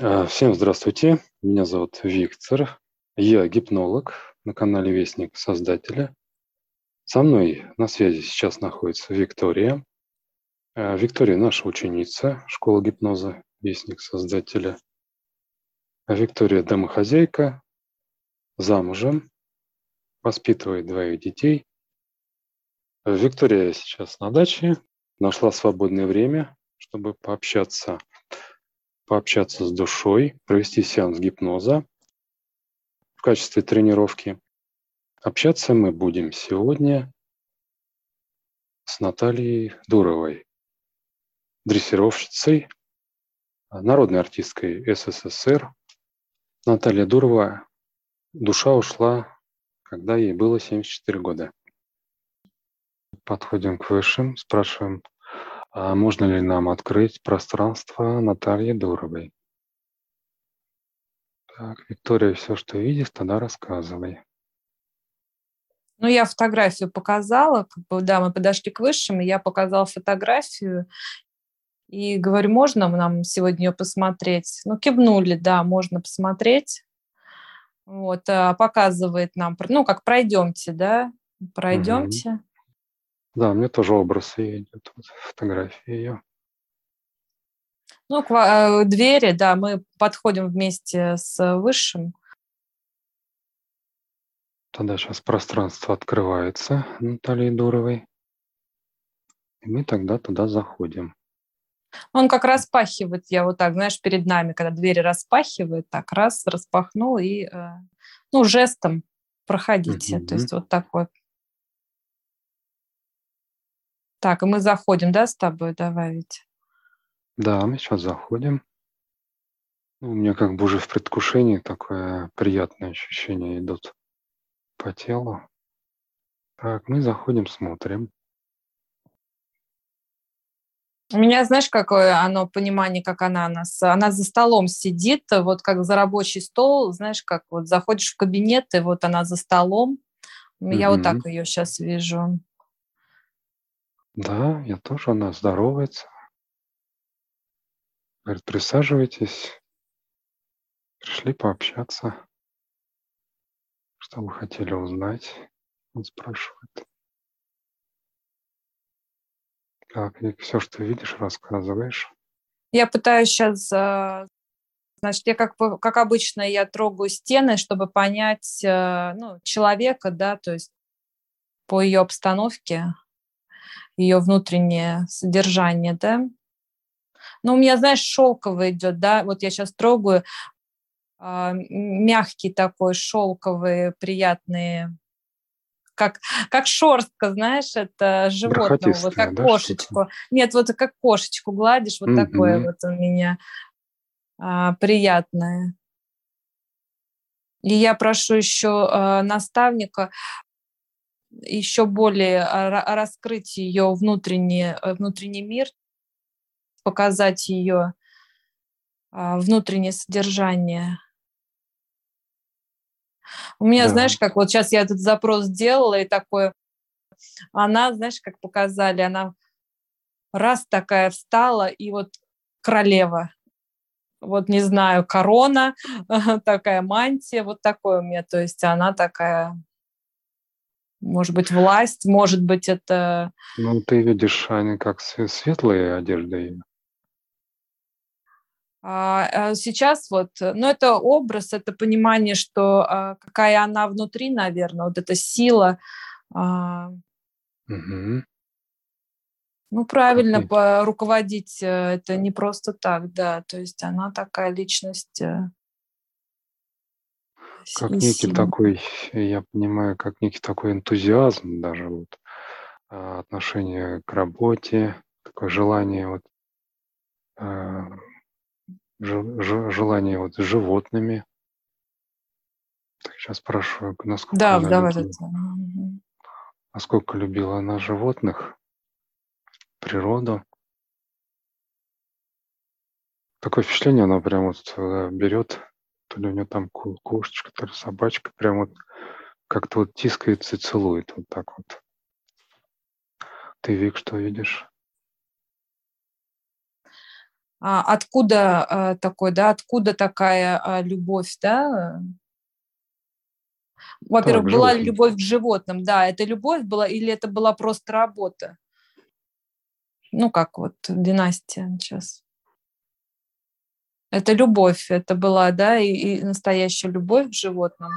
А, Всем здравствуйте, меня зовут Виктор, я гипнолог на канале Вестник Создателя. Со мной на связи сейчас находится Виктория. А, Виктория наша ученица школы гипноза Вестник Создателя. А Виктория домохозяйка, замужем, воспитывает двоих детей. Виктория сейчас на даче, нашла свободное время, чтобы пообщаться пообщаться с душой, провести сеанс гипноза в качестве тренировки. Общаться мы будем сегодня с Натальей Дуровой, дрессировщицей, народной артисткой СССР. Наталья Дурова, душа ушла, когда ей было 74 года. Подходим к высшим, спрашиваем, а можно ли нам открыть пространство Натальи Дуровой? Так, Виктория, все, что видишь, тогда рассказывай. Ну, я фотографию показала, как бы, да, мы подошли к высшим, и я показала фотографию, и говорю, можно нам сегодня ее посмотреть? Ну, кивнули, да, можно посмотреть. Вот, а показывает нам, ну, как пройдемте, да, пройдемте. Угу. Да, мне тоже образ ее идет, вот фотография ее. Ну, к э, двери, да, мы подходим вместе с Высшим. Тогда сейчас пространство открывается Натальей Дуровой. И мы тогда туда заходим. Он как распахивает, я вот так, знаешь, перед нами, когда двери распахивает, так раз распахнул и, э, ну, жестом проходите. Mm-hmm. То есть вот такой Так, и мы заходим, да, с тобой? Давай ведь. Да, мы сейчас заходим. Ну, у меня как бы уже в предвкушении такое приятное ощущение идут по телу. Так, мы заходим, смотрим. У меня, знаешь, какое оно понимание, как она нас, она за столом сидит, вот как за рабочий стол, знаешь, как вот заходишь в кабинет, и вот она за столом. Я mm-hmm. вот так ее сейчас вижу. Да, я тоже, она здоровается. Говорит, присаживайтесь. Пришли пообщаться. Что вы хотели узнать? Он спрашивает. Так, и все, что видишь, рассказываешь. Я пытаюсь сейчас, а, значит, я как, как обычно, я трогаю стены, чтобы понять а, ну, человека, да, то есть по ее обстановке, ее внутреннее содержание, да. Ну, у меня, знаешь, шелковый идет, да, вот я сейчас трогаю, э, мягкий такой, шелковый, приятный, как, как шорстка, знаешь, это животного, вот как да, кошечку. Нет, вот как кошечку гладишь, вот mm-hmm. такое вот у меня а, приятное. И я прошу еще а, наставника еще более раскрыть ее внутренний, э, внутренний мир, показать ее а, внутреннее содержание. У меня, да. знаешь, как вот сейчас я этот запрос делала, и такое, она, знаешь, как показали, она раз такая встала, и вот королева, вот не знаю, корона, такая мантия, вот такое у меня, то есть она такая может быть, власть, может быть, это... Ну, ты видишь, они как светлые одежды а, а сейчас вот, ну, это образ, это понимание, что а, какая она внутри, наверное, вот эта сила. угу. Ну, правильно руководить, э, это не просто так, да, то есть она такая личность э, как некий такой, я понимаю, как некий такой энтузиазм даже вот а, отношение к работе, такое желание вот а, желание вот с животными. Так, сейчас спрашиваю, насколько да, она давай любила, насколько любила она животных, природу. Такое впечатление, она прям вот э, берет то ли у нее там кошечка, то ли собачка, прям вот как-то вот тискается и целует вот так вот. Ты, Вик, что видишь? А откуда а, такой, да, откуда такая а, любовь, да? Во-первых, была ли любовь к животным, да, это любовь была или это была просто работа? Ну, как вот династия сейчас. Это любовь, это была, да, и, и настоящая любовь к животным.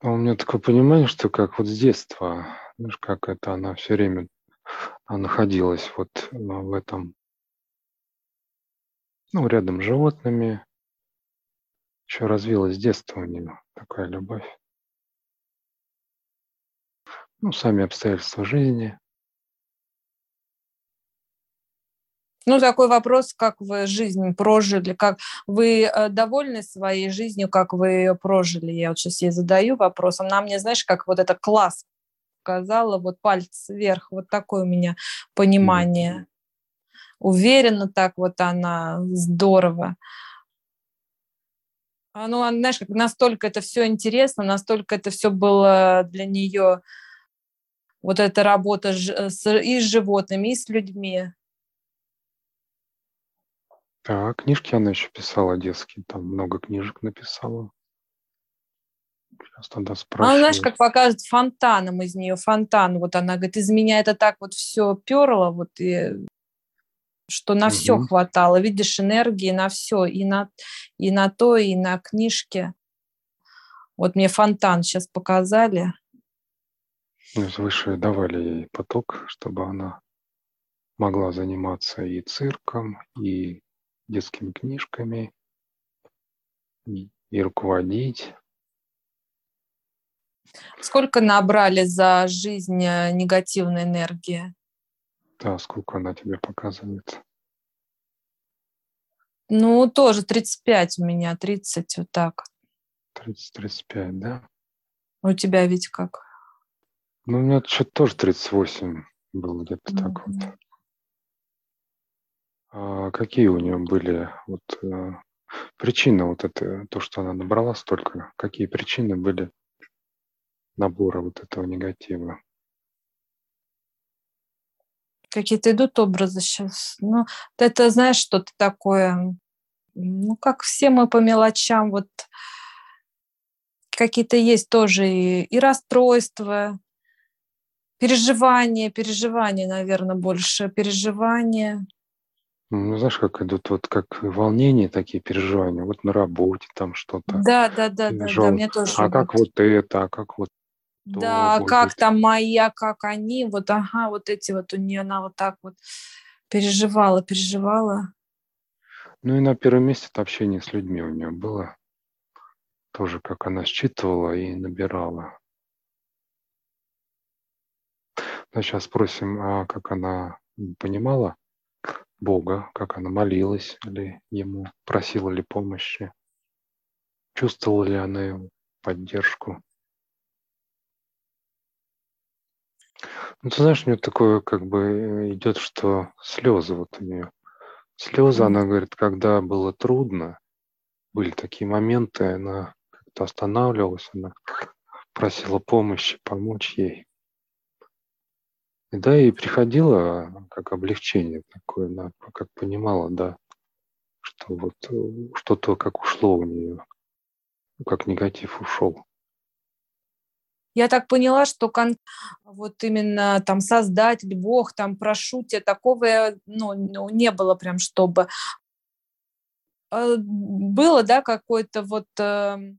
А у меня такое понимание, что как вот с детства, знаешь, как это она все время находилась вот ну, в этом, ну, рядом с животными, еще развилась с детства у нее такая любовь. Ну, сами обстоятельства жизни. Ну, такой вопрос, как вы жизнь прожили, как вы э, довольны своей жизнью, как вы ее прожили? Я вот сейчас ей задаю вопрос. Она мне, знаешь, как вот это класс сказала, вот палец вверх, вот такое у меня понимание. Mm-hmm. Уверенно так вот она, здорово. А, ну, знаешь, как настолько это все интересно, настолько это все было для нее, вот эта работа с, и с животными, и с людьми. Так, книжки она еще писала детские, там много книжек написала. Сейчас тогда спрашиваю. Ну, знаешь, как показывает фонтаном из нее, фонтан. Вот она говорит, из меня это так вот все перло, вот и что на угу. все хватало. Видишь, энергии на все, и на, и на то, и на книжке. Вот мне фонтан сейчас показали. Ну, выше давали ей поток, чтобы она могла заниматься и цирком, и детскими книжками и, руководить. Сколько набрали за жизнь э, негативной энергии? Да, сколько она тебе показывает? Ну, тоже 35 у меня, 30 вот так. 30-35, да? У тебя ведь как? Ну, у меня что-то тоже 38 было где-то mm-hmm. так вот. А какие у нее были вот э, причины вот это, то, что она набрала столько, какие причины были набора вот этого негатива? Какие-то идут образы сейчас. Ну, это, знаешь, что-то такое, ну, как все мы по мелочам, вот какие-то есть тоже и, и расстройства, переживания, переживания, наверное, больше, переживания. Ну, знаешь, как идут вот как волнения, такие переживания, вот на работе там что-то. Да, да, да, да, да, мне тоже. А как вот это, а как вот то, Да, как быть. там моя, как они, вот, ага, вот эти вот у нее, она вот так вот переживала, переживала. Ну и на первом месте это общение с людьми у нее было. Тоже как она считывала и набирала. Ну, сейчас спросим, а как она понимала, Бога, как она молилась ли ему, просила ли помощи, чувствовала ли она его поддержку. Ну, ты знаешь, у нее такое как бы идет, что слезы вот у нее. Слезы, она говорит, когда было трудно, были такие моменты, она как-то останавливалась, она просила помощи, помочь ей. И да, и приходило как облегчение такое, она как понимала, да, что вот э, что-то как ушло у нее, как негатив ушел. Я так поняла, что кон... вот именно там Создатель, Бог, там прошу тебя, такого ну, ну не было прям, чтобы э, было, да, какое-то вот эм,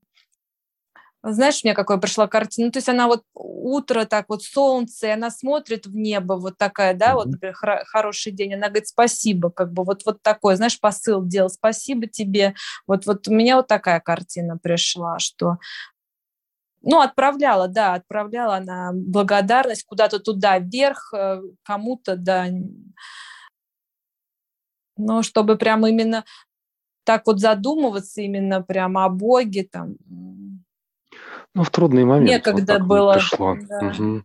знаешь, у меня какая пришла картина? Ну, то есть она вот утро, так вот солнце, и она смотрит в небо, вот такая, да, mm-hmm. вот, например, хор- хороший день, она говорит спасибо, как бы вот, вот такой, знаешь, посыл делал, спасибо тебе. Вот, вот у меня вот такая картина пришла, что ну, отправляла, да, отправляла она благодарность куда-то туда, вверх, э, кому-то, да. Но чтобы прямо именно так вот задумываться именно прямо о Боге, там, ну, в трудный момент. Некогда вот было. Пришло. Да. Угу.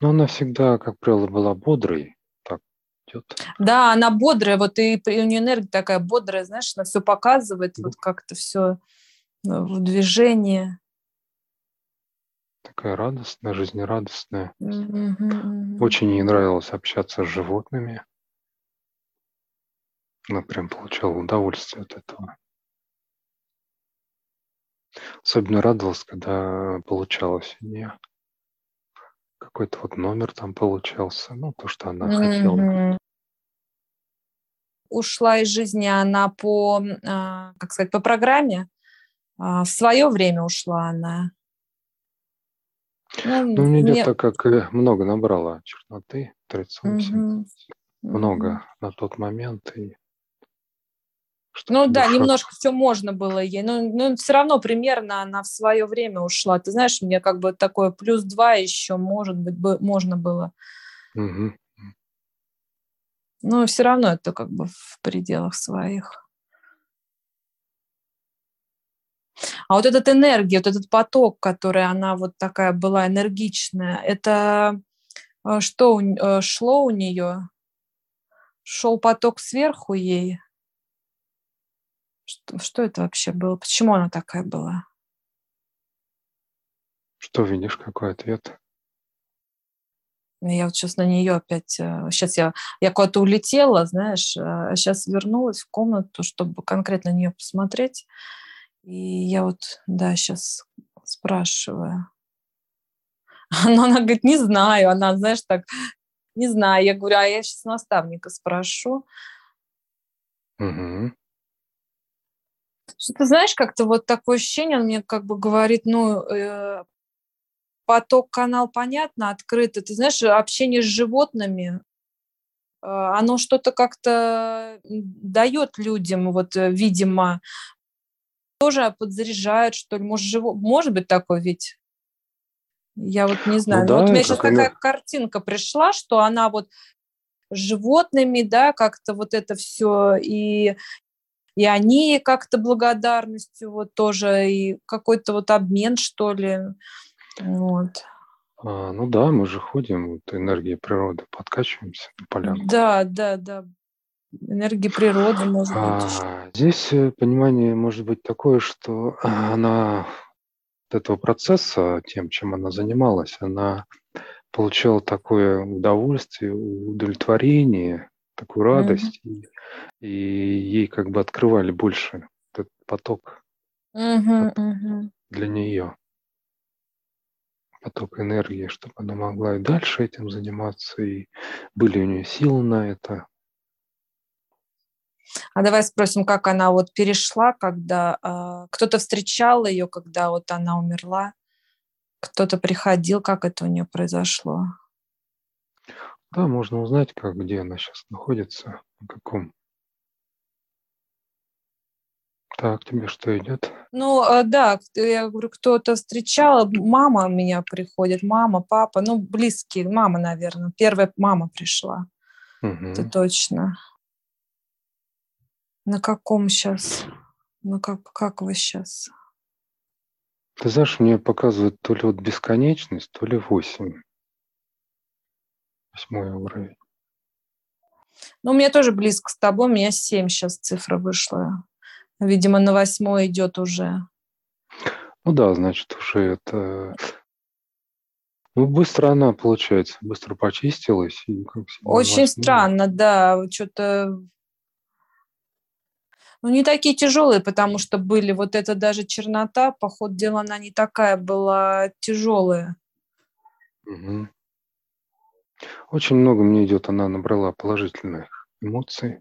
Но она всегда, как правило, была бодрой. Так идет. Да, она бодрая, вот и у нее энергия такая бодрая, знаешь, она все показывает, да. вот как-то все э, в движении. такая радостная, жизнерадостная. Мгм, Очень ей нравилось общаться с животными. Она прям получала удовольствие от этого. Особенно радовалась, когда получалось у нее. Какой-то вот номер там получался, ну, то, что она хотела. Ушла из жизни она по, а, как сказать, по программе? А, в свое время ушла она. Ну, Ну, мне мне так, как много набрала черноты, традиционной Мгм, мгм. Много на тот момент. И Ну да, немножко все можно было ей, но но всё равно примерно она в свое время ушла. Ты знаешь, мне как бы такое плюс 2 еще, может быть, бы можно было. Мгм. Но все равно это как бы в пределах своих. А вот этот энергия, вот этот поток, который она вот такая была энергичная, это, э, что э, шло у нее? Шел поток сверху ей? Что что это вообще было? Почему она такая была? Что видишь, какой ответ? Я вот сейчас на нее опять, сейчас я я куда-то улетела, знаешь, а щас вернулась в комнату, чтобы конкретно на нее посмотреть. И я вот, да, сейчас спрашиваю. Но она говорит: "Не знаю". Она, знаешь, так: "Не знаю". Я говорю: "А я сейчас наставника спрошу". Мгм. Что ты знаешь, как-то вот такое ощущение, он мне как бы говорит, ну, э, поток, канал, понятно, открытый. Ты знаешь, общение с животными, э, оно что-то как-то, м, даёт людям, вот, э, видимо, тоже подзаряжает, что ли. Может, живо может быть такое ведь? Я вот не Ну знаю. Ну, вот у да, меня как такая эне картинка пришла, что она вот с животными, да, как-то вот это всё, и и они как-то благодарностью вот тоже, и какой-то вот обмен, что ли. Вот. А, ну да, мы же ходим, вот энергией природы подкачиваемся на полянку. Да, да, да. Энергия природы, может быть. А, здесь, э, понимание может быть такое, что она от этого процесса, тем, чем она занималась, она получала такое удовольствие, удовлетворение, такую радость, и и ей как бы открывали больше этот поток Мгм, пот мгм. для неё. Поток энергии, чтобы она могла и дальше этим заниматься, и были у неё силы на это. А давай спросим, как она вот перешла, когда, а, кто-то встречал её, когда вот она умерла? Кто-то приходил? Как это у неё произошло? Да, можно узнать, как, где она щас находится, на каком Так, тебе что идёт? Ну, э, да, я говорю, кто-то встречал. Мама у меня приходит, мама, папа, ну, близкие. Мама, наверно. Первая мама пришла. Это Мгм. точно. На каком щас? Ну, как как вы щас? Ты знаешь, мне показывает то ли вот бесконечность, то ли 8. 8 уровень. Ну, у меня тоже близко с тобой. У меня 7 щас цифра вышла. Видимо, на 8 идёт уже. Ну да, значит, уже это Ну, быстро она, получается, быстро почистилась и как 7 Очень 8 странно, да, чё-то Ну, не такие тяжёлые, потому что были. Вот эта даже чернота, по ходу дела, она не такая была тяжёлая. Мгм. Очень много мне идёт, она набрала положительных эмоций,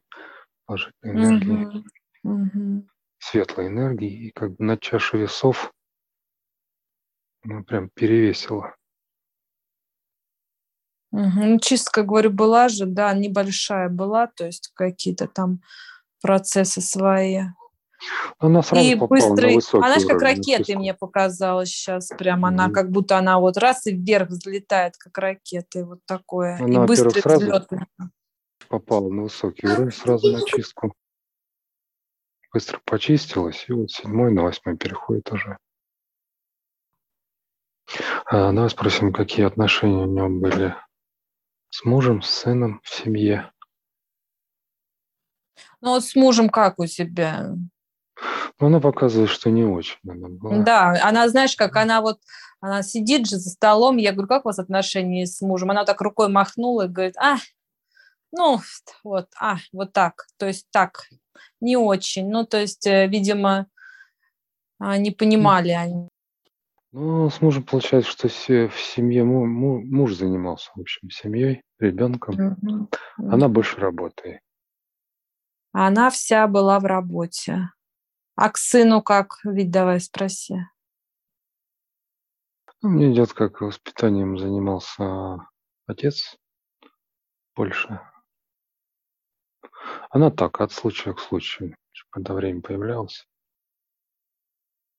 положительной энергии. Мгм, мгм. Светлой энергии, и как бы на чаше весов ну, прям перевесило. Мгм. Ну, чистка, говорю, была же, да, небольшая была, то есть какие-то там процессы свои. Она сразу И попала на быстрый она знаешь, как ракетой чистку. мне показалась щас. Прям она, как будто она вот раз и вверх взлетает, как ракета, и вот такое, и Она, во-первых, быстрый сразу неё. попала на высокий уровень, сразу на чистку. Быстро почистилась, и вот с 7 на 8 переходит уже. А, давай спросим, какие отношения у неё были с мужем, с сыном в семье? Ну, вот с мужем как у тебя? Ну, она показывает, что не очень она была. Да, она, знаешь, как она вот, Она сидит же за столом, я говорю, как у вас отношения с мужем? Она так рукой махнула и говорит, а, ну, вот, а, вот так, то есть так, не очень. Ну, то есть, э, видимо, а, не понимали они. Ну, с мужем получается, что в семье муж занимался, в общем, семьей, ребенком. Она больше работает. Она вся была в работе. А к сыну как? Ведь давай спроси. Ну, мне идет, как воспитанием занимался отец больше. Она так, от случая к случаю, когда время появлялось.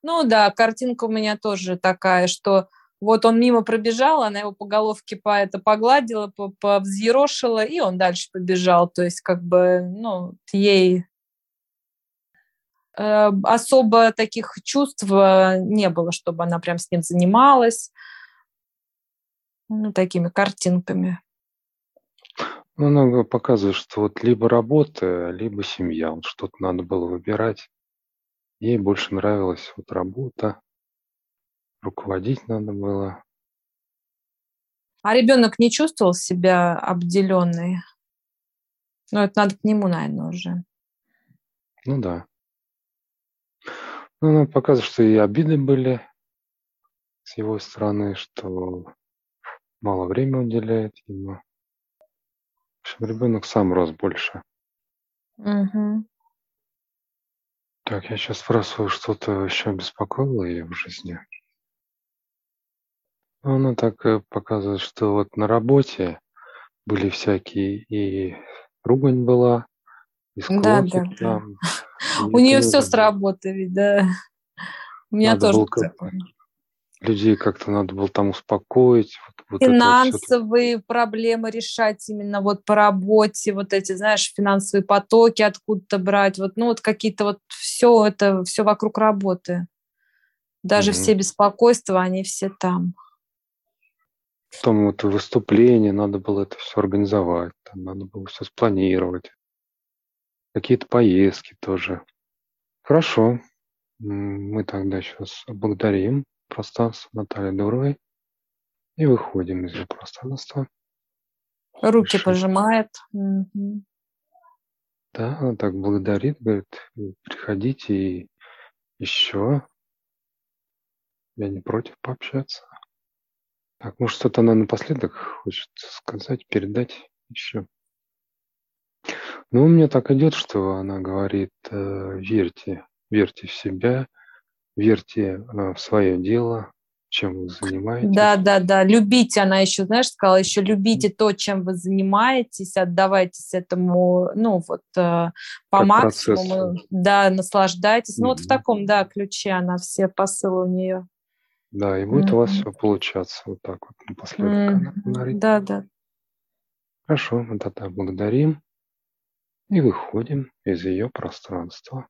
Ну да, картинка у меня тоже такая, что вот он мимо пробежал, она его по головке по это погладила, повзъерошила, и он дальше побежал. То есть как бы, ну, ей особо таких чувств э, не было, чтобы она прям с ним занималась. Ну, такими картинками. Ну, она показывает, что вот либо работа, либо семья. Вот что-то надо было выбирать. Ей больше нравилась вот работа, руководить надо было. А ребенок не чувствовал себя обделенный? Ну, это надо к нему, наверное, уже. Ну да. Ну, она показывает, что и обиды были с его стороны, что мало времени уделяет ему. В общем, ребенок сам рос больше. Угу. Так, я сейчас спрашиваю, что-то еще беспокоило ее в жизни? Ну, она так э, показывает, что вот на работе были всякие, и ругань была, и Да, да, да. там. У нее все с работы ведь, да. У меня тоже людей как-то надо было там успокоить. Вот, вот Финансовые вот проблемы решать именно вот по работе, вот эти, знаешь, финансовые потоки откуда-то брать, вот, ну вот какие-то вот все это, все вокруг работы. Даже угу. все беспокойства, они все там. Потом вот выступление, надо было это все организовать, там надо было все спланировать. Какие-то поездки тоже. Хорошо. Мы тогда сейчас благодарим пространство Натальи Дуровой и выходим из ее пространства. Руки Решим. пожимает. Угу. Да, она так благодарит, говорит, приходите и еще. Я не против пообщаться. Так, может, что-то она напоследок хочет сказать, передать еще. Ну, у меня так идет, что она говорит, э, верьте, верьте в себя, верьте в свое дело, чем вы занимаетесь. Да, да, да. Любите, она еще, знаешь, сказала, еще любите то, чем вы занимаетесь, отдавайтесь этому, ну, вот э, по как максимуму. Процессу. Да, наслаждайтесь. Mm-hmm. Ну, вот в таком, да, ключе она, все посылы у нее. Да, и будет mm-hmm. у вас все получаться. Вот так вот напоследок mm-hmm. Да, да. Хорошо, мы тогда благодарим и выходим из ее пространства.